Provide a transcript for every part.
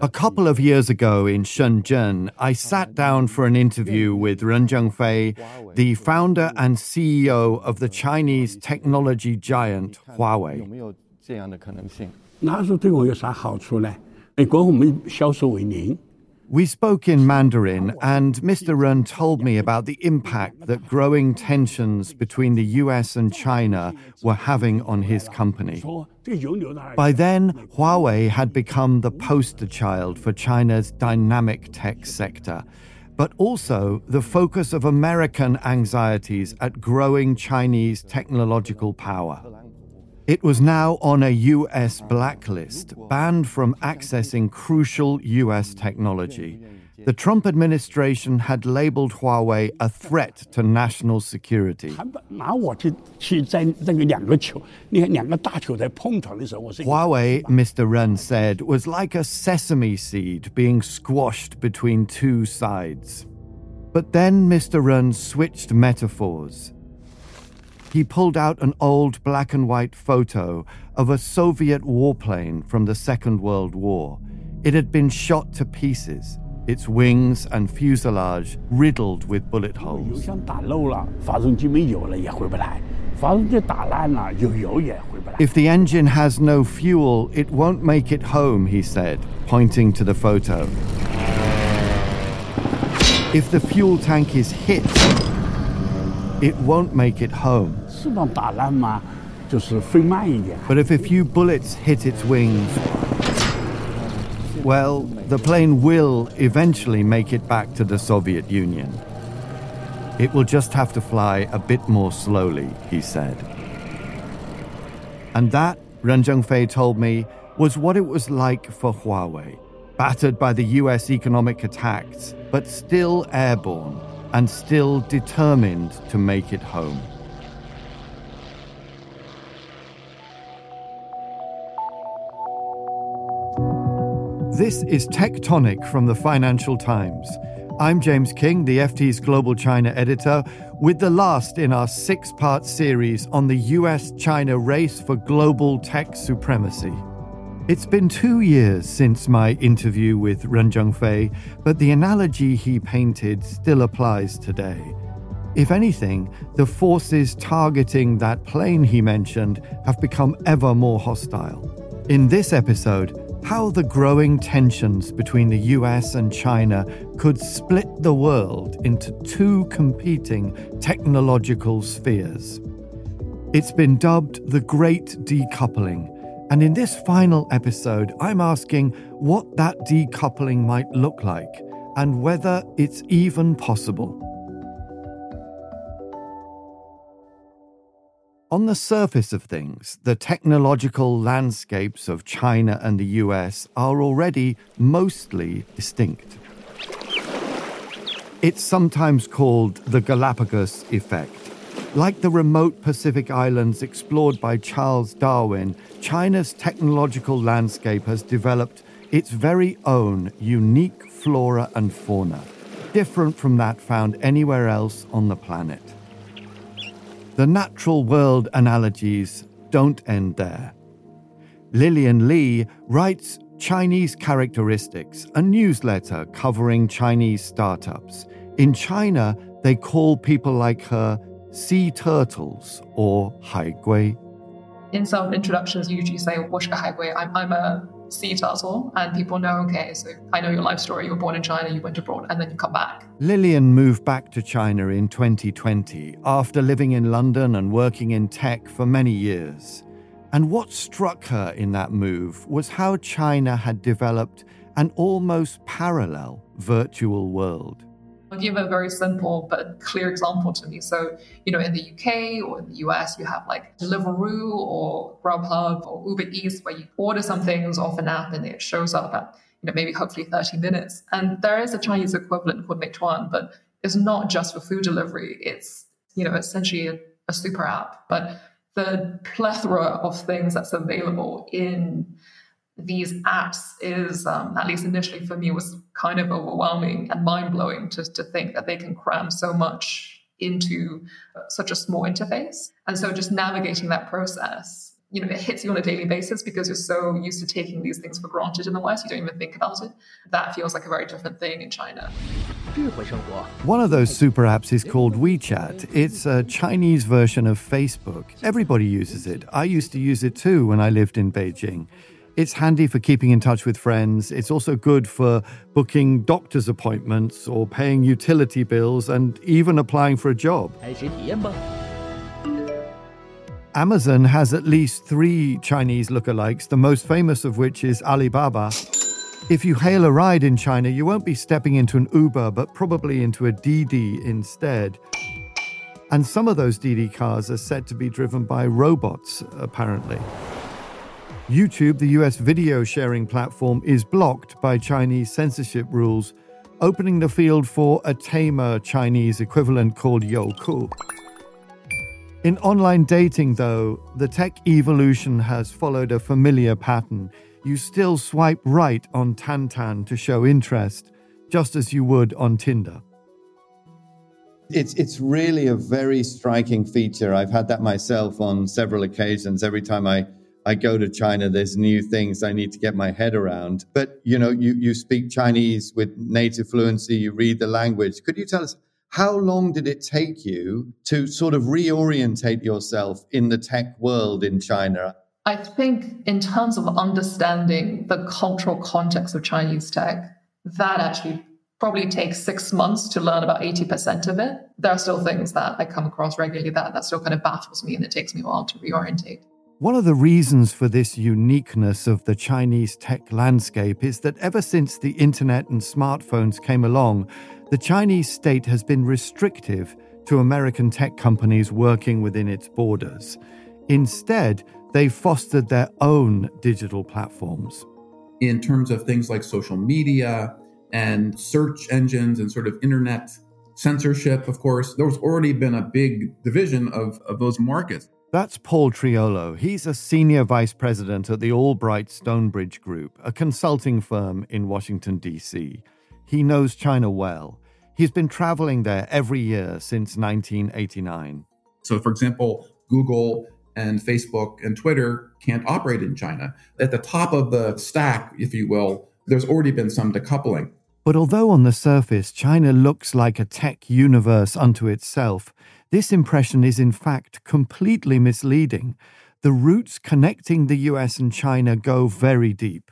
A couple of years ago in Shenzhen, I sat down for an interview with Ren Zhengfei, the founder and CEO of the Chinese technology giant Huawei. 那时候对我有啥好处呢？美国我们销售为零。 We spoke in Mandarin, and Mr. Ren told me about the impact that growing tensions between the US and China were having on his company. By then, Huawei had become the poster child for China's dynamic tech sector, but also the focus of American anxieties at growing Chinese technological power. It was now on a US blacklist, banned from accessing crucial US technology. The Trump administration had labeled Huawei a threat to national security. Huawei, Mr. Ren said, was like a sesame seed being squashed between two sides. But then Mr. Ren switched metaphors he pulled out an old black and white photo of a Soviet warplane from the Second World War. It had been shot to pieces, its wings and fuselage riddled with bullet holes. If the engine has no fuel, it won't make it home, he said, pointing to the photo. If the fuel tank is hit, it won't make it home. But if a few bullets hit its wings, well, the plane will eventually make it back to the Soviet Union. It will just have to fly a bit more slowly, he said. And that, Ren Zhengfei told me, was what it was like for Huawei, battered by the US economic attacks, but still airborne and still determined to make it home. This is Tectonic from the Financial Times. I'm James Kynge, the FT's Global China editor, with the last in our six part series on the US China race for global tech supremacy. It's been two years since my interview with Ren Zhengfei, but the analogy he painted still applies today. If anything, the forces targeting that plane he mentioned have become ever more hostile. In this episode, how the growing tensions between the US and China could split the world into two competing technological spheres. It's been dubbed the Great Decoupling and in this final episode, I'm asking what that decoupling might look like and whether it's even possible. On the surface of things, the technological landscapes of China and the US are already mostly distinct. It's sometimes called the Galapagos effect. Like the remote Pacific islands explored by Charles Darwin, China's technological landscape has developed its very own unique flora and fauna, different from that found anywhere else on the planet. The natural world analogies don't end there. Lillian Li writes Chinese Characteristics, a newsletter covering Chinese startups. In China, they call people like her sea turtles or haigui. In some introductions, you usually say, "What's a haigui?" I'm, I'm a sea turtle, and people know, okay, so I know your life story. You were born in China, you went abroad, and then you come back. Lillian moved back to China in 2020 after living in London and working in tech for many years. And what struck her in that move was how China had developed an almost parallel virtual world. I'll give a very simple but clear example to me. So, you know, in the UK or in the US, you have like Deliveroo or Grubhub or Uber Eats where you order some things off an app and it shows up at, you know, maybe hopefully 30 minutes. And there is a Chinese equivalent called Meituan, but it's not just for food delivery. It's, you know, essentially a, a super app. But the plethora of things that's available in these apps is, um, at least initially for me, was kind of overwhelming and mind blowing to, to think that they can cram so much into uh, such a small interface. And so just navigating that process, you know, it hits you on a daily basis because you're so used to taking these things for granted in the West, you don't even think about it. That feels like a very different thing in China. One of those super apps is called WeChat. It's a Chinese version of Facebook. Everybody uses it. I used to use it too when I lived in Beijing. It's handy for keeping in touch with friends. It's also good for booking doctor's appointments or paying utility bills and even applying for a job. Amazon has at least three Chinese lookalikes, the most famous of which is Alibaba. If you hail a ride in China, you won't be stepping into an Uber, but probably into a Didi instead. And some of those Didi cars are said to be driven by robots, apparently. YouTube, the US video sharing platform, is blocked by Chinese censorship rules, opening the field for a tamer Chinese equivalent called Youku. In online dating, though, the tech evolution has followed a familiar pattern. You still swipe right on Tantan to show interest, just as you would on Tinder. It's it's really a very striking feature. I've had that myself on several occasions. Every time I I go to China, there's new things I need to get my head around. But you know, you, you speak Chinese with native fluency, you read the language. Could you tell us how long did it take you to sort of reorientate yourself in the tech world in China? I think in terms of understanding the cultural context of Chinese tech, that actually probably takes six months to learn about 80% of it. There are still things that I come across regularly that, that still kind of baffles me and it takes me a while to reorientate. One of the reasons for this uniqueness of the Chinese tech landscape is that ever since the internet and smartphones came along, the Chinese state has been restrictive to American tech companies working within its borders. Instead, they fostered their own digital platforms. In terms of things like social media and search engines and sort of internet censorship, of course, there's already been a big division of, of those markets. That's Paul Triolo. He's a senior vice president at the Albright Stonebridge Group, a consulting firm in Washington, D.C. He knows China well. He's been traveling there every year since 1989. So, for example, Google and Facebook and Twitter can't operate in China. At the top of the stack, if you will, there's already been some decoupling. But although on the surface China looks like a tech universe unto itself, this impression is in fact completely misleading. The roots connecting the US and China go very deep.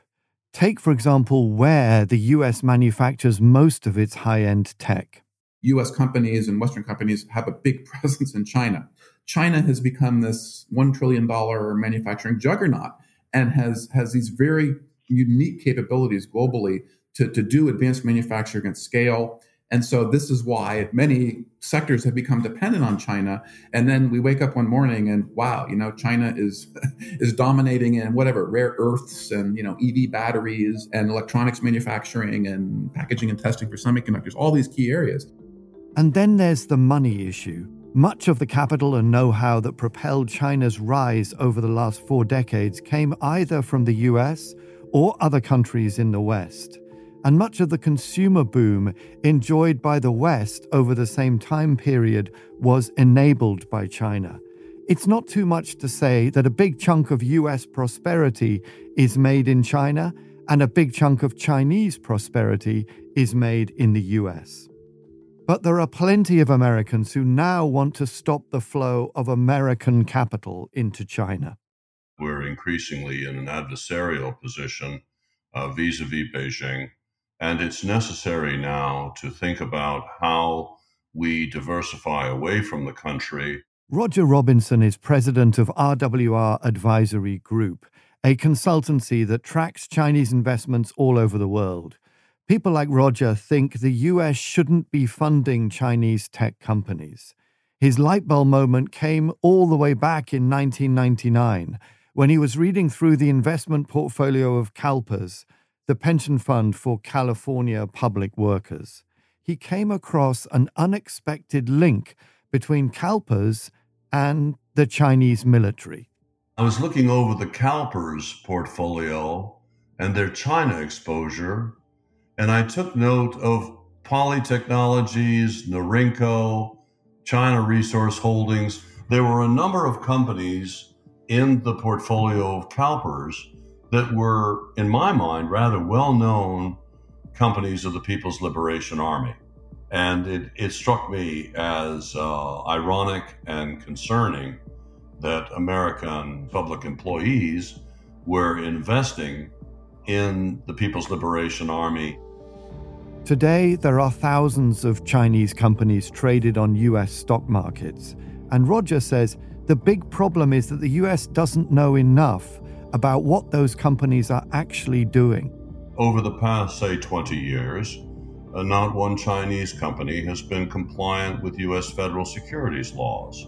Take, for example, where the US manufactures most of its high end tech. US companies and Western companies have a big presence in China. China has become this $1 trillion manufacturing juggernaut and has, has these very unique capabilities globally to, to do advanced manufacturing at scale and so this is why many sectors have become dependent on China. And then we wake up one morning and wow, you know, China is is dominating in whatever rare earths and you know EV batteries and electronics manufacturing and packaging and testing for semiconductors, all these key areas. And then there's the money issue. Much of the capital and know how that propelled China's rise over the last four decades came either from the US or other countries in the West and much of the consumer boom enjoyed by the West over the same time period was enabled by China. It's not too much to say that a big chunk of US prosperity is made in China and a big chunk of Chinese prosperity is made in the US. But there are plenty of Americans who now want to stop the flow of American capital into China. We're increasingly in an adversarial position vis a vis Beijing and it's necessary now to think about how we diversify away from the country. Roger Robinson is president of RWR Advisory Group, a consultancy that tracks Chinese investments all over the world. People like Roger think the US shouldn't be funding Chinese tech companies. His light bulb moment came all the way back in 1999 when he was reading through the investment portfolio of CalPERS the pension fund for California public workers, he came across an unexpected link between CalPERS and the Chinese military. I was looking over the CalPERS portfolio and their China exposure, and I took note of Poly Technologies, Norinco, China Resource Holdings. There were a number of companies in the portfolio of CalPERS that were, in my mind, rather well known companies of the People's Liberation Army. And it, it struck me as uh, ironic and concerning that American public employees were investing in the People's Liberation Army. Today, there are thousands of Chinese companies traded on US stock markets. And Roger says the big problem is that the US doesn't know enough about what those companies are actually doing. Over the past, say, 20 years, uh, not one Chinese company has been compliant with US federal securities laws.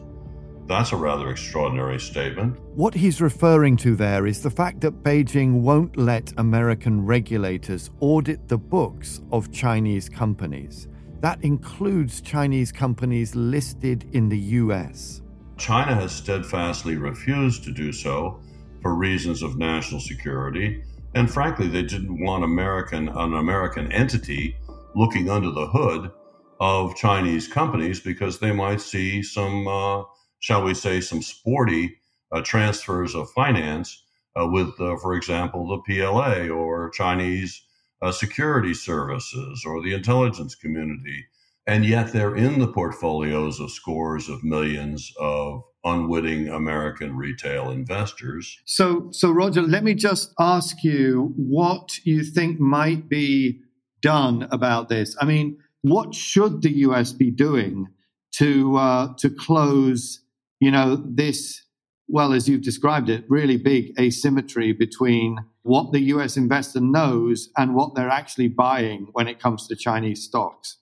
That's a rather extraordinary statement. What he's referring to there is the fact that Beijing won't let American regulators audit the books of Chinese companies. That includes Chinese companies listed in the US. China has steadfastly refused to do so for reasons of national security, and frankly, they didn't want American an American entity looking under the hood of Chinese companies because they might see some uh, shall we say, some sporty uh, transfers of finance uh, with, uh, for example, the PLA or Chinese uh, security services or the intelligence community. And yet they're in the portfolios of scores of millions of unwitting American retail investors. So, so Roger, let me just ask you what you think might be done about this. I mean, what should the US be doing to uh, to close you know, this, well, as you've described it, really big asymmetry between what the US investor knows and what they're actually buying when it comes to Chinese stocks.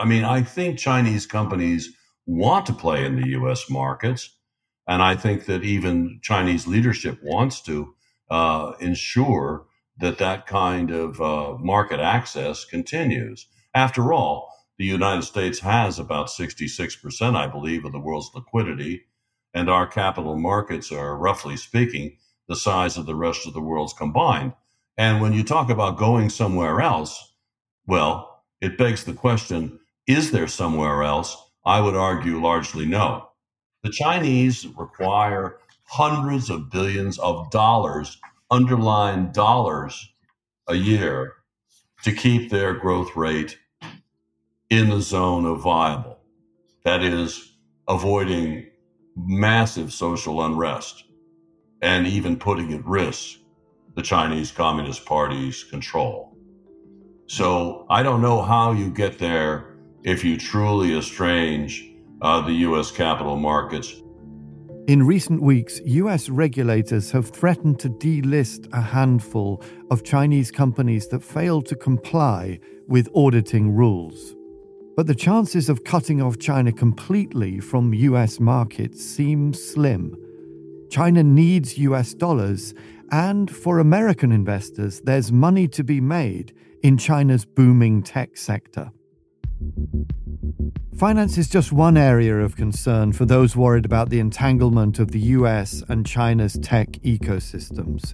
I mean, I think Chinese companies want to play in the US markets. And I think that even Chinese leadership wants to uh, ensure that that kind of uh, market access continues. After all, the United States has about 66%, I believe, of the world's liquidity and our capital markets are, roughly speaking, the size of the rest of the world's combined. And when you talk about going somewhere else, well, it begs the question is there somewhere else? I would argue largely no. The Chinese require hundreds of billions of dollars, underlying dollars, a year to keep their growth rate in the zone of viable. That is, avoiding massive social unrest and even putting at risk the Chinese Communist Party's control. So I don't know how you get there if you truly estrange uh, the U.S. capital markets. In recent weeks, US regulators have threatened to delist a handful of Chinese companies that fail to comply with auditing rules. But the chances of cutting off China completely from US markets seem slim. China needs US dollars, and for American investors, there's money to be made in China's booming tech sector. Finance is just one area of concern for those worried about the entanglement of the US and China's tech ecosystems.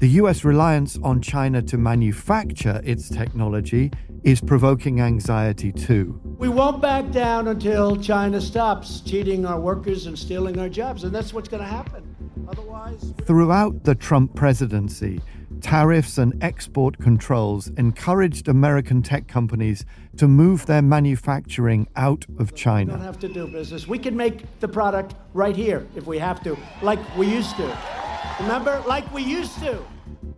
The US reliance on China to manufacture its technology is provoking anxiety too. We won't back down until China stops cheating our workers and stealing our jobs, and that's what's going to happen. Otherwise, throughout the Trump presidency, tariffs and export controls encouraged American tech companies to move their manufacturing out of China. We don't have to do business. We can make the product right here if we have to, like we used to. Remember? Like we used to.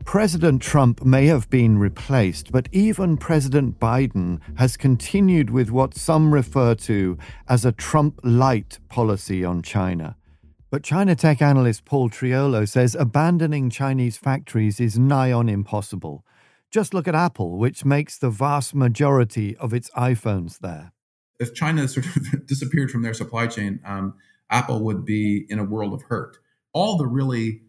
President Trump may have been replaced, but even President Biden has continued with what some refer to as a Trump light policy on China. But China tech analyst Paul Triolo says abandoning Chinese factories is nigh on impossible. Just look at Apple, which makes the vast majority of its iPhones there. If China sort of disappeared from their supply chain, um, Apple would be in a world of hurt. All the really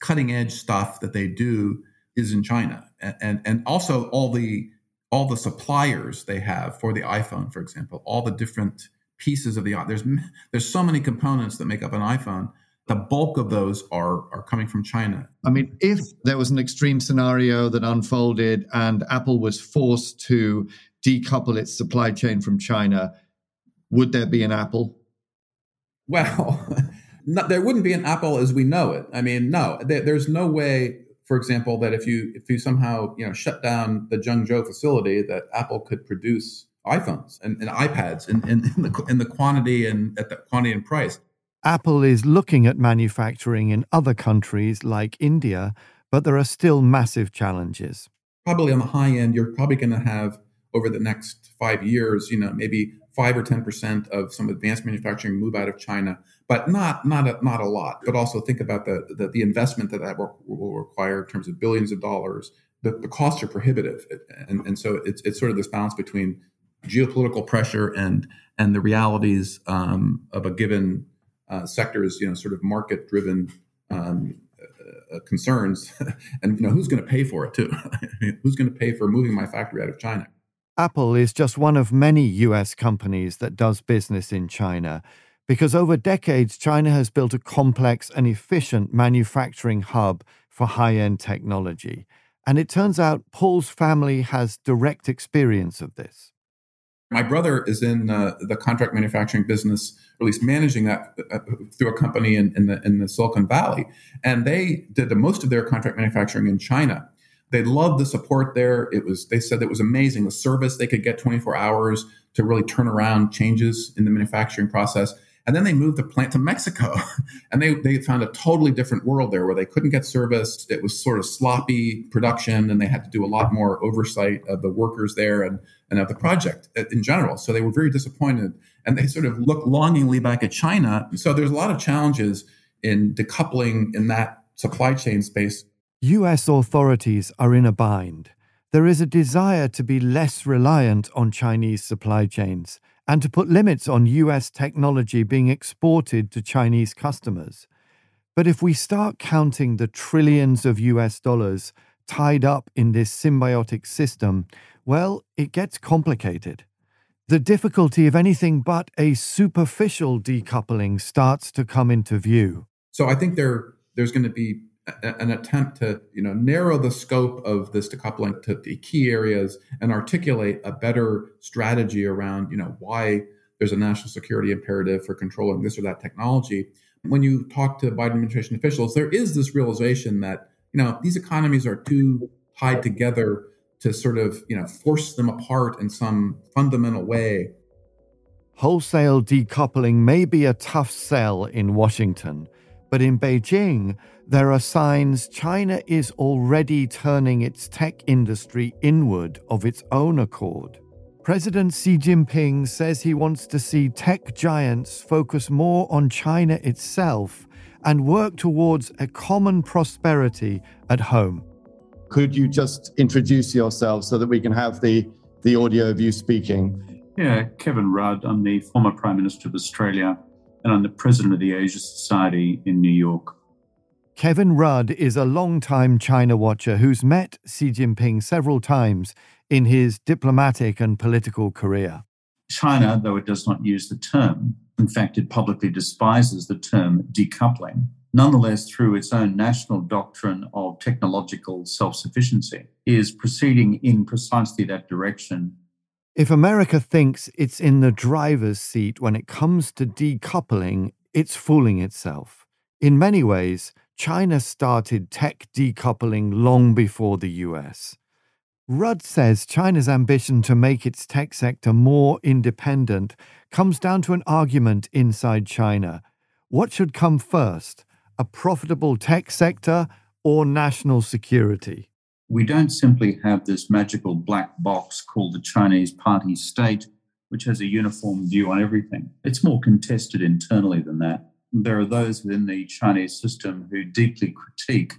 cutting edge stuff that they do is in China, and, and and also all the all the suppliers they have for the iPhone, for example, all the different pieces of the there's there's so many components that make up an iPhone. The bulk of those are are coming from China. I mean, if there was an extreme scenario that unfolded and Apple was forced to decouple its supply chain from China, would there be an Apple? Well, not, there wouldn't be an Apple as we know it. I mean, no, there, there's no way. For example, that if you if you somehow you know shut down the Zhengzhou facility, that Apple could produce iPhones and, and iPads in, the, in the quantity and at the quantity and price. Apple is looking at manufacturing in other countries like India, but there are still massive challenges. Probably on the high end, you're probably going to have over the next five years, you know, maybe five or ten percent of some advanced manufacturing move out of China, but not not a, not a lot. But also think about the the, the investment that that will, will, require in terms of billions of dollars. The, the costs are prohibitive, and, and so it's it's sort of this balance between geopolitical pressure and and the realities um, of a given uh, sector's you know sort of market driven um, uh, concerns, and you know who's going to pay for it too? who's going to pay for moving my factory out of China? Apple is just one of many US companies that does business in China because over decades, China has built a complex and efficient manufacturing hub for high end technology. And it turns out Paul's family has direct experience of this. My brother is in uh, the contract manufacturing business, or at least managing that uh, through a company in, in, the, in the Silicon Valley. And they did the most of their contract manufacturing in China. They loved the support there. It was they said it was amazing the service they could get 24 hours to really turn around changes in the manufacturing process. And then they moved the plant to Mexico, and they they found a totally different world there where they couldn't get service. It was sort of sloppy production, and they had to do a lot more oversight of the workers there and and of the project uh, in general. So they were very disappointed, and they sort of looked longingly back at China. So there's a lot of challenges in decoupling in that supply chain space US authorities are in a bind. There is a desire to be less reliant on Chinese supply chains and to put limits on US technology being exported to Chinese customers. But if we start counting the trillions of US dollars tied up in this symbiotic system, well, it gets complicated. The difficulty of anything but a superficial decoupling starts to come into view. So I think there, there's going to be an attempt to you know narrow the scope of this decoupling to the key areas and articulate a better strategy around you know why there's a national security imperative for controlling this or that technology when you talk to biden administration officials there is this realization that you know these economies are too tied together to sort of you know force them apart in some fundamental way wholesale decoupling may be a tough sell in washington but in beijing there are signs China is already turning its tech industry inward of its own accord. President Xi Jinping says he wants to see tech giants focus more on China itself and work towards a common prosperity at home. Could you just introduce yourself so that we can have the, the audio of you speaking? Yeah, Kevin Rudd. I'm the former Prime Minister of Australia and I'm the President of the Asia Society in New York. Kevin Rudd is a long-time China watcher who's met Xi Jinping several times in his diplomatic and political career. China, though it does not use the term, in fact, it publicly despises the term decoupling, nonetheless, through its own national doctrine of technological self sufficiency, is proceeding in precisely that direction. If America thinks it's in the driver's seat when it comes to decoupling, it's fooling itself. In many ways, China started tech decoupling long before the US. Rudd says China's ambition to make its tech sector more independent comes down to an argument inside China. What should come first, a profitable tech sector or national security? We don't simply have this magical black box called the Chinese party state, which has a uniform view on everything. It's more contested internally than that there are those within the Chinese system who deeply critique,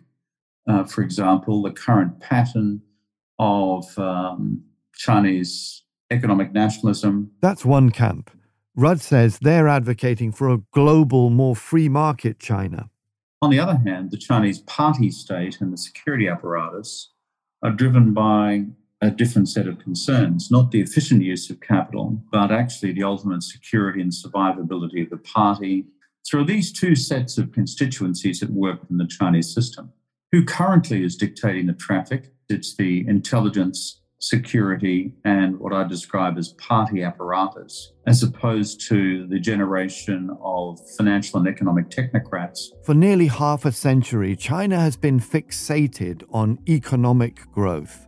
uh, for example, the current pattern of um, Chinese economic nationalism. That's one camp. Rudd says they're advocating for a global, more free market China. On the other hand, the Chinese party state and the security apparatus are driven by a different set of concerns, not the efficient use of capital, but actually the ultimate security and survivability of the party so these two sets of constituencies at work in the Chinese system. Who currently is dictating the traffic? It's the intelligence security, and what I describe as party apparatus, as opposed to the generation of financial and economic technocrats. For nearly half a century, China has been fixated on economic growth.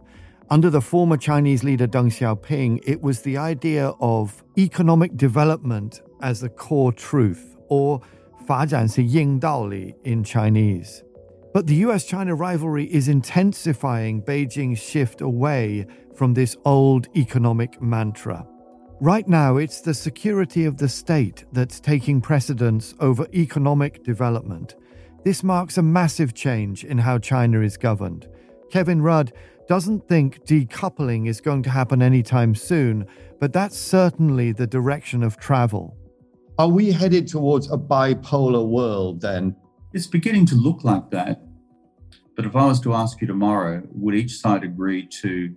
Under the former Chinese leader Deng Xiaoping, it was the idea of economic development as the core truth, or 发展是硬道理 in Chinese. But the US China rivalry is intensifying Beijing's shift away from this old economic mantra. Right now, it's the security of the state that's taking precedence over economic development. This marks a massive change in how China is governed. Kevin Rudd doesn't think decoupling is going to happen anytime soon, but that's certainly the direction of travel. Are we headed towards a bipolar world then? It's beginning to look like that. But if I was to ask you tomorrow, would each side agree to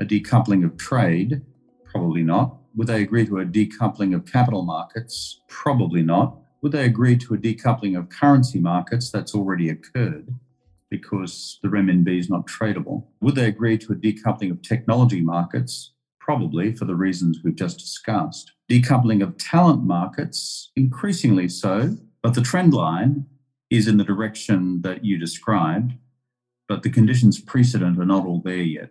a decoupling of trade? Probably not. Would they agree to a decoupling of capital markets? Probably not. Would they agree to a decoupling of currency markets? That's already occurred because the renminbi is not tradable. Would they agree to a decoupling of technology markets? Probably for the reasons we've just discussed. Decoupling of talent markets, increasingly so, but the trend line is in the direction that you described, but the conditions precedent are not all there yet.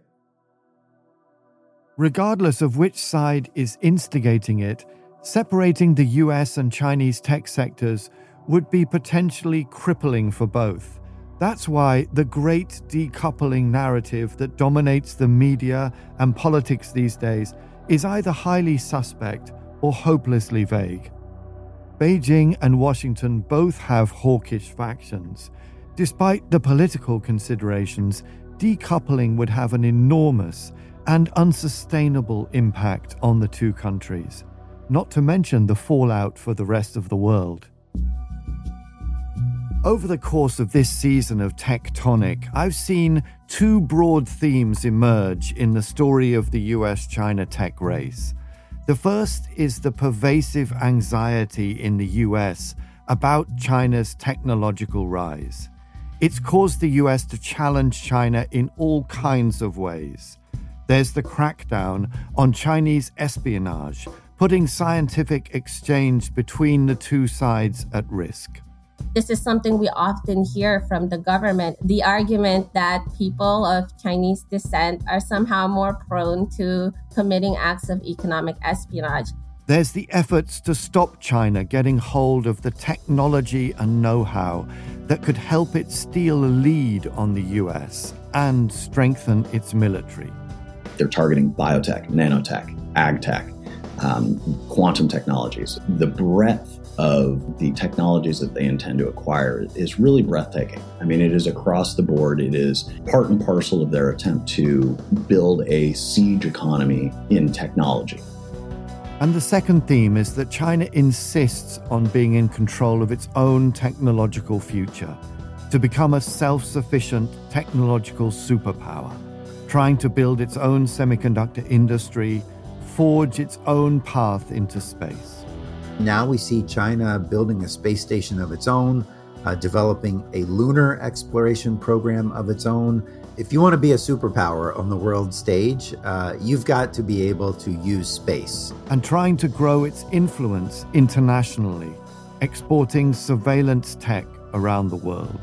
Regardless of which side is instigating it, separating the US and Chinese tech sectors would be potentially crippling for both. That's why the great decoupling narrative that dominates the media and politics these days is either highly suspect or hopelessly vague. Beijing and Washington both have hawkish factions. Despite the political considerations, decoupling would have an enormous and unsustainable impact on the two countries, not to mention the fallout for the rest of the world. Over the course of this season of Tectonic, I've seen two broad themes emerge in the story of the US China tech race. The first is the pervasive anxiety in the US about China's technological rise. It's caused the US to challenge China in all kinds of ways. There's the crackdown on Chinese espionage, putting scientific exchange between the two sides at risk. This is something we often hear from the government the argument that people of Chinese descent are somehow more prone to committing acts of economic espionage. There's the efforts to stop China getting hold of the technology and know how that could help it steal a lead on the US and strengthen its military. They're targeting biotech, nanotech, ag tech, um, quantum technologies. The breadth of the technologies that they intend to acquire is really breathtaking. I mean, it is across the board, it is part and parcel of their attempt to build a siege economy in technology. And the second theme is that China insists on being in control of its own technological future, to become a self sufficient technological superpower trying to build its own semiconductor industry, forge its own path into space. Now we see China building a space station of its own, uh, developing a lunar exploration program of its own. If you want to be a superpower on the world stage, uh, you've got to be able to use space. And trying to grow its influence internationally, exporting surveillance tech around the world.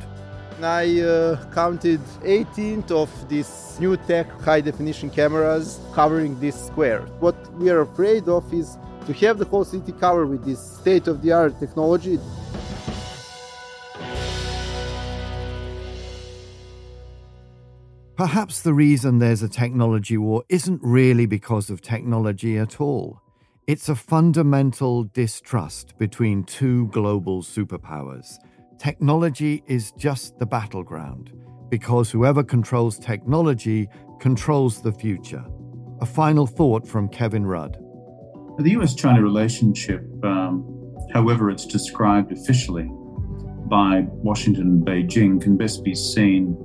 I uh, counted 18 of these new tech high definition cameras covering this square. What we are afraid of is to have the whole city covered with this state of the art technology. Perhaps the reason there's a technology war isn't really because of technology at all. It's a fundamental distrust between two global superpowers Technology is just the battleground, because whoever controls technology controls the future. A final thought from Kevin Rudd. The US China relationship, um, however it's described officially by Washington and Beijing, can best be seen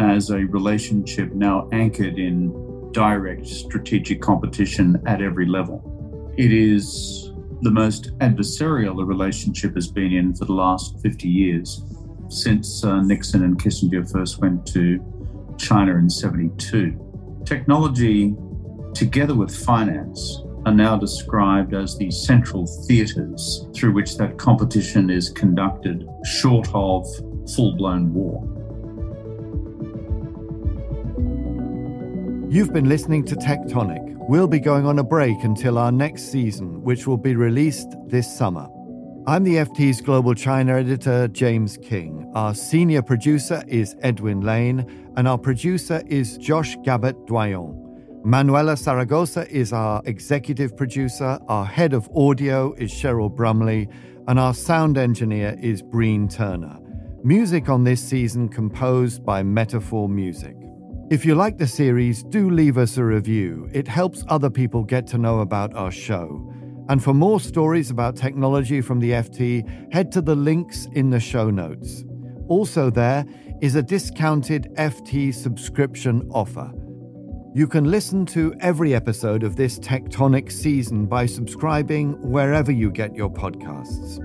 as a relationship now anchored in direct strategic competition at every level. It is the most adversarial the relationship has been in for the last 50 years, since uh, Nixon and Kissinger first went to China in 72. Technology, together with finance, are now described as the central theatres through which that competition is conducted, short of full blown war. You've been listening to Tectonic. We'll be going on a break until our next season, which will be released this summer. I'm the FT's Global China editor, James Kynge. Our senior producer is Edwin Lane, and our producer is Josh Gabert-Doyon. Manuela Saragosa is our executive producer, our head of audio is Cheryl Brumley, and our sound engineer is Breen Turner. Music on this season composed by Metaphor Music. If you like the series, do leave us a review. It helps other people get to know about our show. And for more stories about technology from the FT, head to the links in the show notes. Also, there is a discounted FT subscription offer. You can listen to every episode of this Tectonic season by subscribing wherever you get your podcasts.